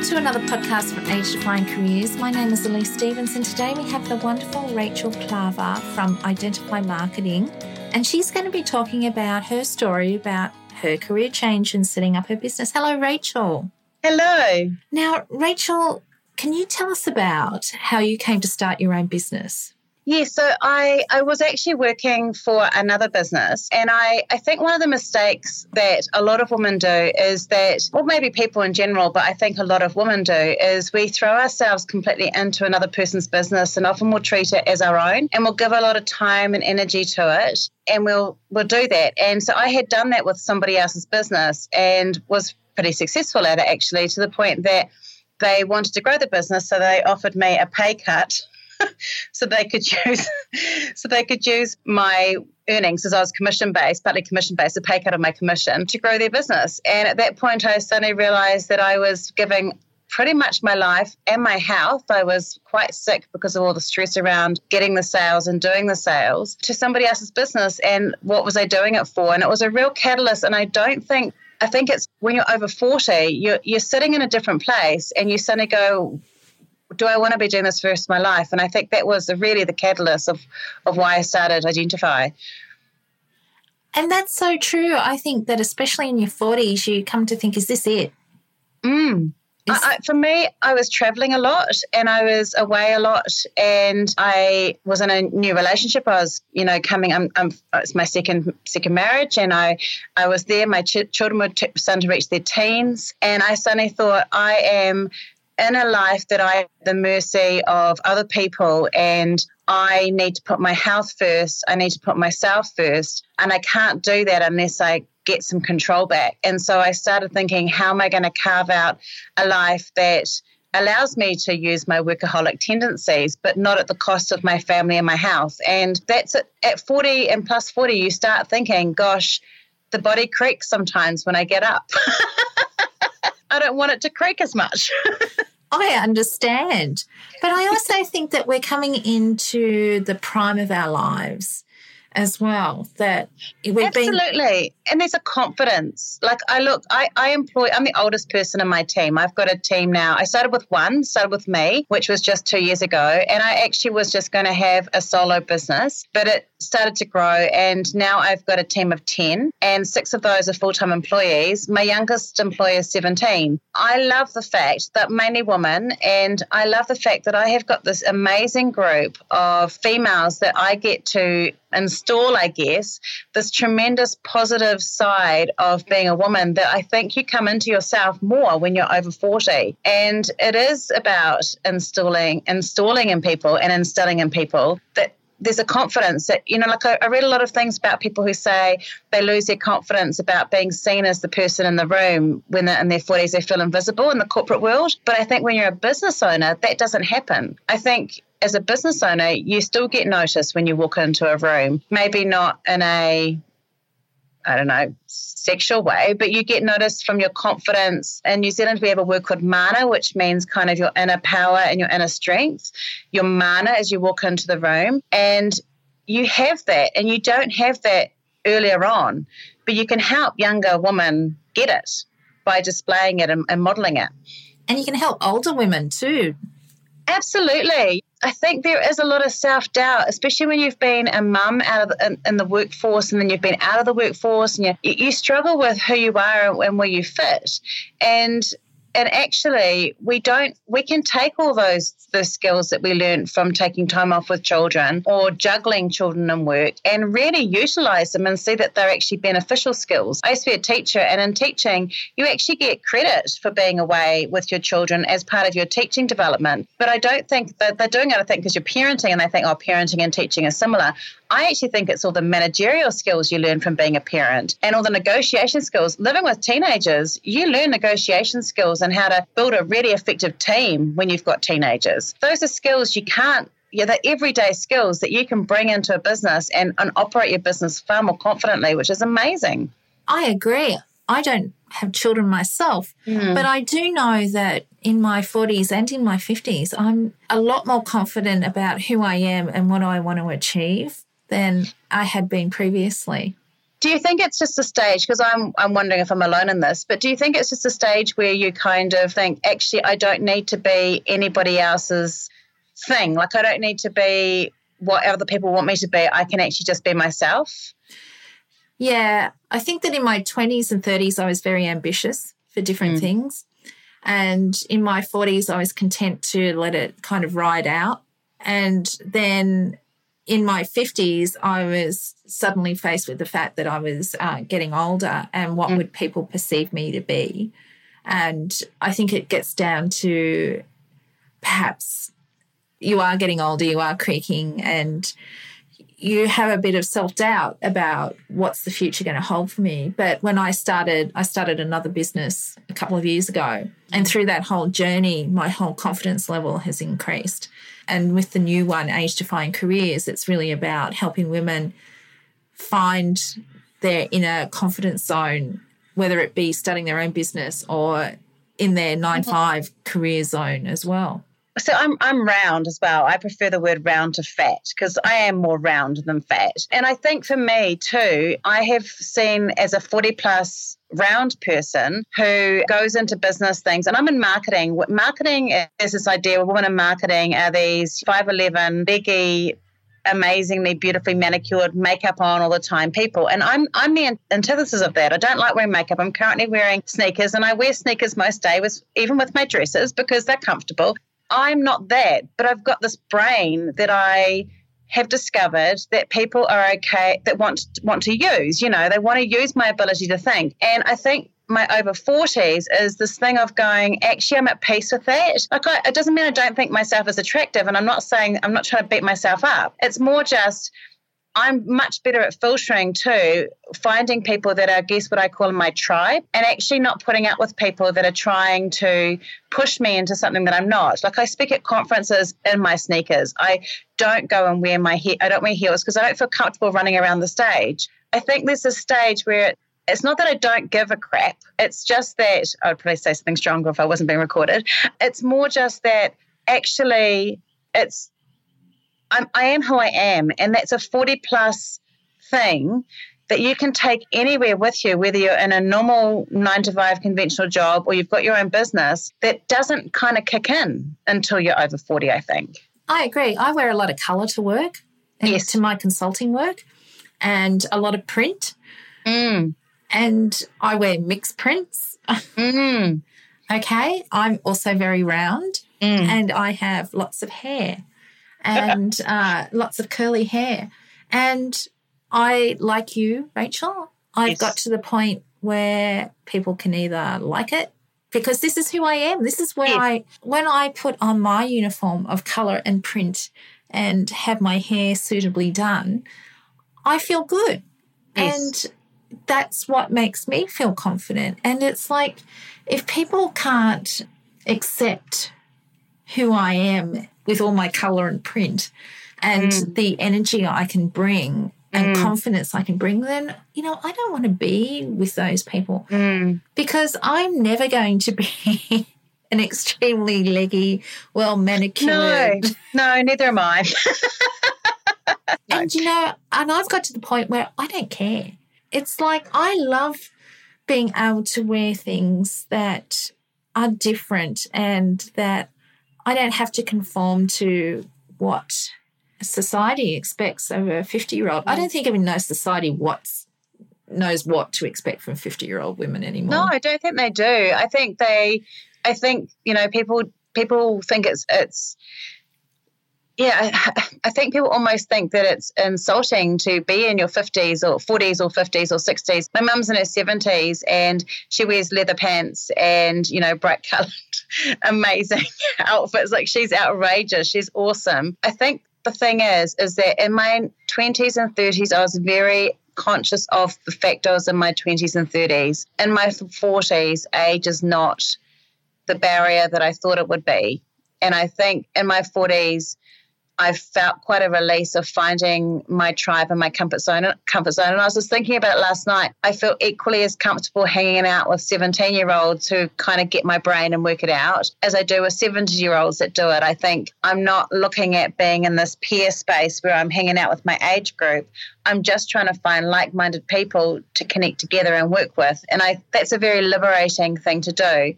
Welcome to another podcast from Age Defying Careers. My name is Elise Stevens, and today we have the wonderful Rachel Klaver from Identify Marketing, and she's going to be talking about her story about her career change and setting up her business. Hello, Rachel. Hello. Now, Rachel, can you tell us about how you came to start your own business? Yeah, so I, I was actually working for another business. And I, I think one of the mistakes that a lot of women do is that, or maybe people in general, but I think a lot of women do, is we throw ourselves completely into another person's business and often we'll treat it as our own and we'll give a lot of time and energy to it. And we'll we'll do that. And so I had done that with somebody else's business and was pretty successful at it actually, to the point that they wanted to grow the business. So they offered me a pay cut so they could use so they could use my earnings as I was commission based, partly commission based, a pay cut of my commission to grow their business. And at that point, I suddenly realized that I was giving pretty much my life and my health. I was quite sick because of all the stress around getting the sales and doing the sales to somebody else's business. And what was I doing it for? And it was a real catalyst. And I don't think I think it's when you're over 40, you're, you're sitting in a different place and you suddenly go, do I want to be doing this for the rest of my life? And I think that was really the catalyst of, of why I started Identify. And that's so true. I think that especially in your 40s, you come to think, is this it? Mm. I, I, for me, I was traveling a lot and I was away a lot, and I was in a new relationship. I was, you know, coming. I'm, I'm it's my second second marriage, and I, I was there. My ch- children were t- starting to reach their teens, and I suddenly thought, I am in a life that I the mercy of other people and I need to put my health first. I need to put myself first. And I can't do that unless I get some control back. And so I started thinking, how am I going to carve out a life that allows me to use my workaholic tendencies, but not at the cost of my family and my health? And that's. At 40 and plus 40, you start thinking, gosh, the body creaks sometimes when I get up. I don't want it to creak as much. I understand. But I also think that we're coming into the prime of our lives as well that we've been. absolutely. And there's a confidence. Like i look i i employ i'm the oldest person in my team. I've got a team now. I started with one started with me which was just two years ago and i actually was just going to have a solo business but it started to grow and now i've got a team of 10 and six of those are full-time employees. My youngest employee is 17 i love the fact that mainly women and i love the fact that i have got this amazing group of females that i get to install, I guess, this tremendous positive side of being a woman that I think you come into yourself more when you're over 40. And it is about installing installing in people and instilling in people that there's a confidence that you know like I, I, read a lot of things about people who say they lose their confidence about being seen as the person in the room when they're in their 40s they feel invisible in the corporate world but i think when you're a business owner that doesn't happen i think as a business owner, you still get noticed when you walk into a room. Maybe not in a, I don't know, sexual way, but you get noticed from your confidence. In New Zealand, we have a word called mana, which means kind of your inner power and your inner strength, your mana as you walk into the room. And you have that, and you don't have that earlier on, but you can help younger women get it by displaying it and, and modeling it. And you can help older women too. Absolutely. I think there is a lot of self doubt, especially when you've been a mum out of the, in, in, the workforce and then you've been out of the workforce and you, you struggle with who you are and where you fit. And and actually we don't we can take all those the skills that we learned from taking time off with children or juggling children and work and really utilize them and see that they're actually beneficial skills. I used to be a teacher and in teaching you actually get credit for being away with your children as part of your teaching development. But i don't think that they're doing it i think because you're parenting and they think oh parenting and teaching is similar I actually think it's all the managerial skills you learn from being a parent and all the negotiation skills. Living with teenagers, you learn negotiation skills and how to build a really effective team when you've got teenagers. Those are skills you can't yeah, the everyday skills that you can bring into a business and, and operate your business far more confidently, which is amazing. I agree. I don't have children myself, mm. but I do know that in my 40s and in my 50s, I'm a lot more confident about who I am and what I want to achieve than I had been previously. Do you think it's just a stage? Because I'm I'm wondering if I'm alone in this, but do you think it's just a stage where you kind of think, actually, I don't need to be anybody else's thing. Like I don't need to be what other people want me to be. I can actually just be myself. Yeah, I think that in my 20s and 30s, I was very ambitious for different mm. things. And in my 40s, I was content to let it kind of ride out. And then in my 50s, I was suddenly faced with the fact that I was uh, getting older and what mm. would people perceive me to be. And I think it gets down to perhaps you are getting older, you are creaking, and you have a bit of self doubt about what's the future going to hold for me. But when I started, I started another business a couple of years ago. And through that whole journey, my whole confidence level has increased. And with the new one, Age Defying Careers, it's really about helping women find their inner confidence zone, whether it be starting their own business or in their 9 mm-hmm. 5 career zone as well. So I'm I'm round as well. I prefer the word round to fat because I am more round than fat. And I think for me too, I have seen as a 40 plus round person who goes into business things and I'm in marketing. Marketing is this idea women in marketing are these 5'11 leggy amazingly beautifully manicured makeup on all the time people and i'm i'm the antithesis of that i don't like wearing makeup i'm currently wearing sneakers and i wear sneakers most days even with my dresses because they're comfortable I'm not that, but I've got this brain that I have discovered that people are okay that want want to use. You know, they want to use my ability to think, and I think my over 40s is this thing of going, actually, I'm at peace with that. Like, I, it doesn't mean I don't think myself as attractive, and I'm not saying I'm not trying to beat myself up. It's more just I'm much better at filtering too, finding people that are, guess what I call my tribe, and actually not putting up with people that are trying to push me into something that I'm not. Like I speak at conferences in my sneakers. I don't go and wear my he- I don't wear heels because I don't feel comfortable running around the stage. I think there's a stage where it's not that I don't give a crap. It's just that I'd probably say something stronger if I wasn't being recorded. It's more just that actually it's I'm, I am who I am. And that's a 40 plus thing that you can take anywhere with you, whether you're in a normal nine to five conventional job or you've got your own business, that doesn't kind of kick in until you're over 40, I think. I agree. I wear a lot of colour to work, yes. to my consulting work, and a lot of print. Mm. And I wear mixed prints. Mm. okay. I'm also very round mm. and I have lots of hair and uh, lots of curly hair. And I, like you, Rachel, I've yes. got to the point where people can either like it because this is who I am. This is where yes. I, when I put on my uniform of color and print and have my hair suitably done, I feel good. Yes. And that's what makes me feel confident. And it's like, if people can't accept who I am with all my color and print and mm. the energy I can bring and mm. confidence I can bring, then, you know, I don't want to be with those people mm. because I'm never going to be an extremely leggy, well manicured. No, no, neither am I. no. And, you know, and I've got to the point where I don't care. It's like I love being able to wear things that are different and that I don't have to conform to what society expects of a 50 year old. I don't think even know society what's knows what to expect from 50 year old women anymore. No, I don't think they do. I think they I think, you know, people people think it's it's yeah, I, think people almost think that it's insulting to be in your 50s or 40s or 50s or 60s. My mum's in her 70s and she wears leather pants and, you know, bright colored, amazing outfits. Like she's outrageous. She's awesome. I think the thing is, is that in my 20s and 30s, I was very conscious of the fact I was in my 20s and 30s. In my 40s, age is not the barrier that I thought it would be. And I think in my 40s, I've felt quite a release of finding my tribe and my comfort zone. Comfort zone. And I was just thinking about it last night. I feel equally as comfortable hanging out with 17 year olds who kind of get my brain and work it out as I do with 70 year olds that do it. I think I'm not looking at being in this peer space where I'm hanging out with my age group. I'm just trying to find like minded people to connect together and work with. And I that's a very liberating thing to do.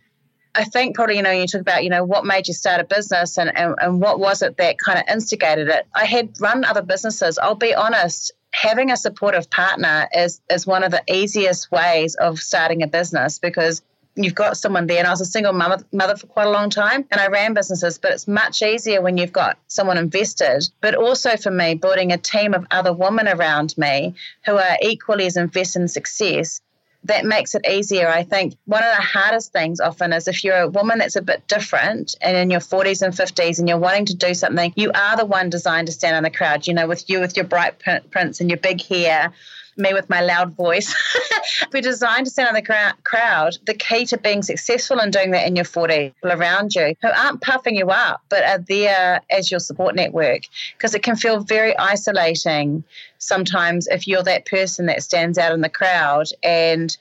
I think probably, you know, you talk about, you know, what made you start a business and, and, and what was it that kind of instigated it. I had run other businesses. I'll be honest, having a supportive partner is, is one of the easiest ways of starting a business because you've got someone there. And I was a single mother, mother for quite a long time and I ran businesses, but it's much easier when you've got someone invested. But also for me, building a team of other women around me who are equally as invested in success that makes it easier. I think one of the hardest things often is if you're a woman that's a bit different and in your 40s and 50s and you're wanting to do something, you are the one designed to stand in the crowd, you know, with you with your bright prints and your big hair me with my loud voice. We're designed to stand in the crowd. The key to being successful in doing that in your 40 people around you who aren't puffing you up, but are there as your support network, because it can feel very isolating sometimes if you're that person that stands out in the crowd and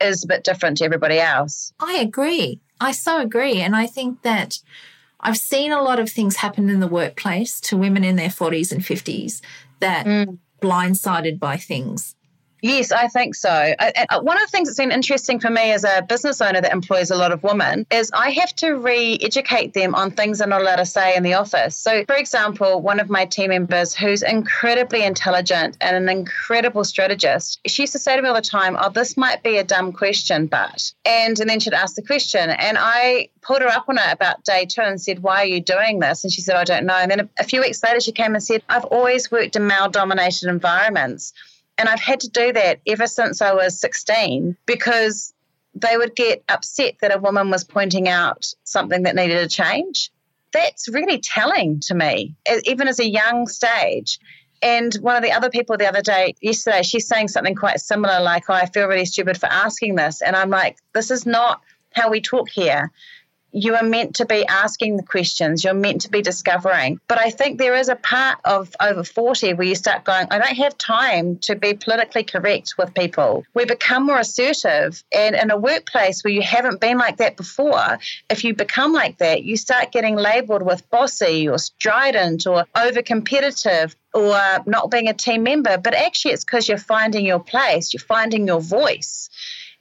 is a bit different to everybody else. I agree. I so agree. And I think that I've seen a lot of things happen in the workplace to women in their 40s and 50s that mm blindsided by things? Yes, I think so. I, uh, one of the things that's been interesting for me as a business owner that employs a lot of women is I have to re educate them on things they're not allowed to say in the office. So, for example, one of my team members who's incredibly intelligent and an incredible strategist, she used to say to me all the time, Oh, this might be a dumb question, but. And, and then she'd ask the question. And I pulled her up on it about day two and said, Why are you doing this? And she said, I don't know. And then a, a few weeks later, she came and said, I've always worked in male dominated environments. And I've had to do that ever since I was 16 because they would get upset that a woman was pointing out something that needed a change. That's really telling to me, even as a young stage. And one of the other people the other day, yesterday, she's saying something quite similar, like, oh, I feel really stupid for asking this. And I'm like, this is not how we talk here you are meant to be asking the questions, you're meant to be discovering. But I think there is a part of over 40 where you start going, I don't have time to be politically correct with people. We become more assertive. And in a workplace where you haven't been like that before, if you become like that, you start getting labeled with bossy or strident or over competitive or not being a team member. But actually, it's because you're finding your place, you're finding your voice.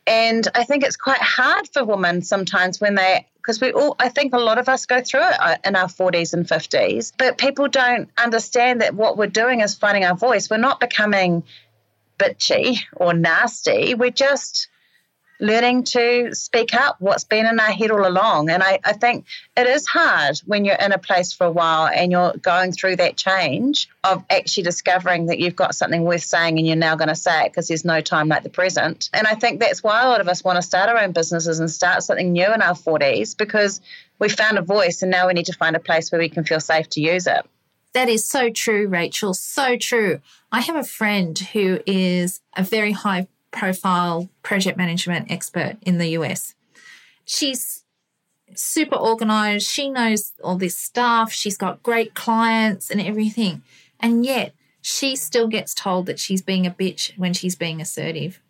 And I think it's quite hard for women sometimes when they, because we all, I think a lot of us go through it uh, in our 40s and 50s, but people don't understand that what we're doing is finding our voice. We're not becoming bitchy or nasty. We're just learning to speak up what's been in our head all along. And I, I think it is hard when you're in a place for a while and you're going through that change of actually discovering that you've got something worth saying and you're now going to say it because there's no time like the present. And I think that's why a lot of us want to start our own businesses and start something new in our 40s because we found a voice and now we need to find a place where we can feel safe to use it. That is so true, Rachel. So true. I have a friend who is a very high profile project management expert in the US. She's super organized. She knows all this stuff. She's got great clients and everything. And yet she still gets told that she's being a bitch when she's being assertive.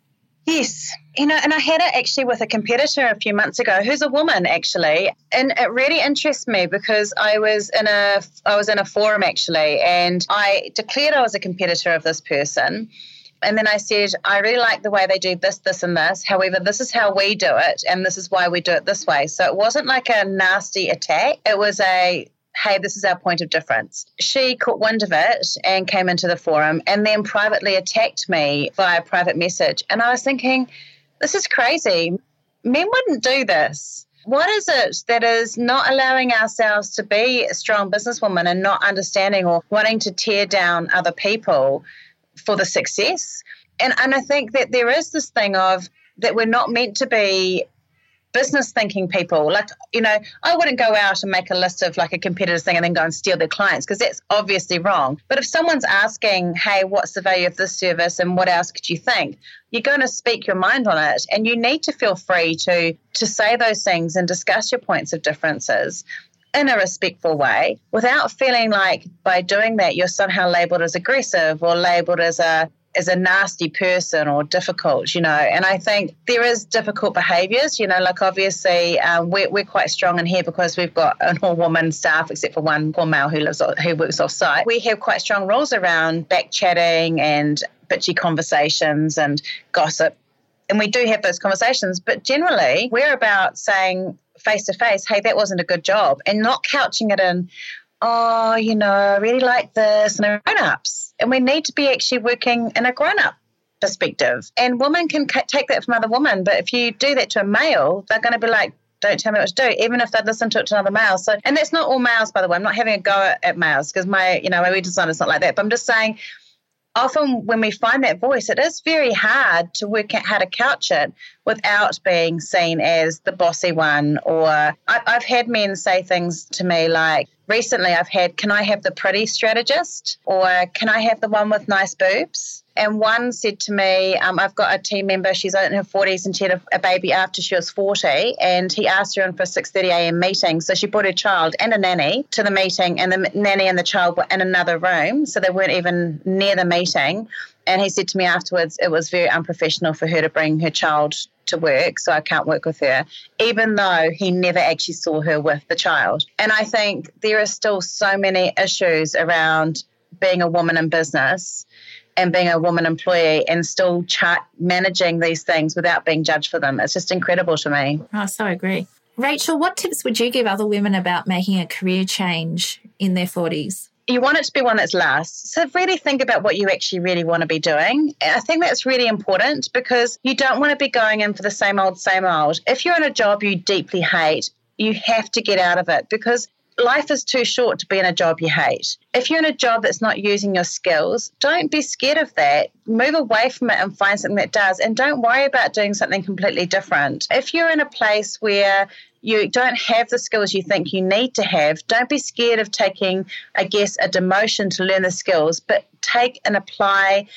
Yes, you know, and I had it actually with a competitor a few months ago, who's a woman actually, and it really interests me because I was in a I was in a forum actually, and I declared I was a competitor of this person, and then I said, I really like the way they do this, this, and this. However, this is how we do it, and this is why we do it this way. So it wasn't like a nasty attack. It was a, hey, this is our point of difference. She caught wind of it and came into the forum and then privately attacked me via private message. And I was thinking, this is crazy. Men wouldn't do this. What is it that is not allowing ourselves to be a strong businesswoman and not understanding or wanting to tear down other people? For the success. And and I think that there is this thing of that we're not meant to be business thinking people. Like, you know, I wouldn't go out and make a list of like a competitor's thing and then go and steal their clients because that's obviously wrong. But if someone's asking, hey, what's the value of this service and what else could you think? You're going to speak your mind on it and you need to feel free to to say those things and discuss your points of differences in a respectful way without feeling like by doing that you're somehow labeled as aggressive or labeled as a as a nasty person or difficult, you know. And I think there is difficult behaviours, you know, like obviously um, we're, we're quite strong in here because we've got an all woman staff, except for one poor male who lives who works off site. We have quite strong rules around back chatting and bitchy conversations and gossip. And we do have those conversations, but generally we're about saying face to face, hey, that wasn't a good job, and not couching it in, oh, you know, I really like this, and grown ups. And we need to be actually working in a grown up perspective. And women can take that from other women, but if you do that to a male, they're going to be like, don't tell me what to do, even if they listen to it to another male. So, and that's not all males, by the way. I'm not having a go at, at males because my, you know, my web design is not like that. But I'm just saying often when we find that voice, it is very hard to work out how to couch it without being seen as the bossy one. Or I, have had men say things to me like, recently I've had, can I have the pretty strategist? Or can I have the one with nice boobs? And one said to me, um, I've got a team member, she's in her 40s and she had a, a, baby after she was 40. And he asked her in for a 6.30 a.m. meeting. So she brought her child and a nanny to the meeting and the nanny and the child were in another room. So they weren't even near the meeting. And he said to me afterwards, it was very unprofessional for her to bring her child to work, so I can't work with her, even though he never actually saw her with the child. And I think there are still so many issues around being a woman in business and being a woman employee and still chart managing these things without being judged for them. It's just incredible to me. I so agree. Rachel, what tips would you give other women about making a career change in their 40s? You want it to be one that's lasts. So, really think about what you actually really want to be doing. I think that's really important because you don't want to be going in for the same old, same old. If you're in a job you deeply hate, you have to get out of it because life is too short to be in a job you hate. If you're in a job that's not using your skills, don't be scared of that. Move away from it and find something that does. And don't worry about doing something completely different. If you're in a place where you don't have the skills you think you need to have, don't be scared of taking, I guess, a demotion to learn the skills, but take and apply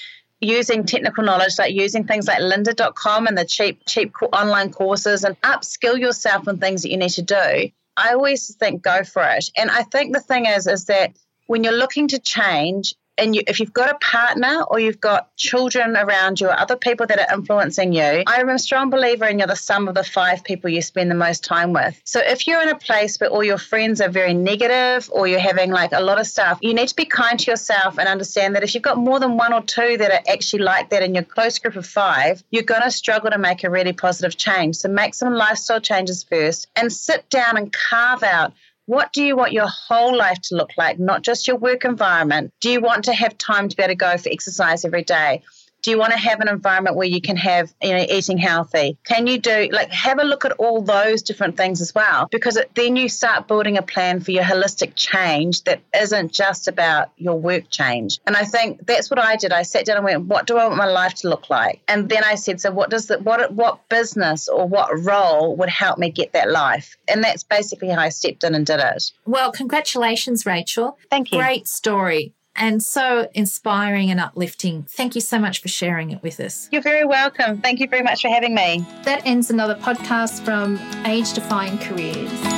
using technical knowledge like using things like lynda.com and the cheap cheap online courses and upskill yourself on things that you need to do I always think go for it. And I think the thing is, is that when you're looking to change, and you, if you've got a partner or you've got children around you or other people that are influencing you, I'm a strong believer in you're the sum of the five people you spend the most time with. So if you're in a place where all your friends are very negative or you're having like a lot of stuff, you need to be kind to yourself and understand that if you've got more than one or two that are actually like that in your close group of five, you're going to struggle to make a really positive change. So make some lifestyle changes first and sit down and carve out what do you want your whole life to look like, not just your work environment? Do you want to have time to be able to go for exercise every day? Do you want to have an environment where you can have, you know, eating healthy? Can you do, like, have a look at all those different things as well? Because it, then you start building a plan for your holistic change that isn't just about your work change. And I think that's what I did. I sat down and went, what do I want my life to look like? And then I said, so what does that, what, what business or what role would help me get that life? And that's basically how I stepped in and did it. Well, congratulations, Rachel. Thank you. Great story and so inspiring and uplifting. Thank you so much for sharing it with us. You're very welcome. Thank you very much for having me. That ends another podcast from Age Defying Careers.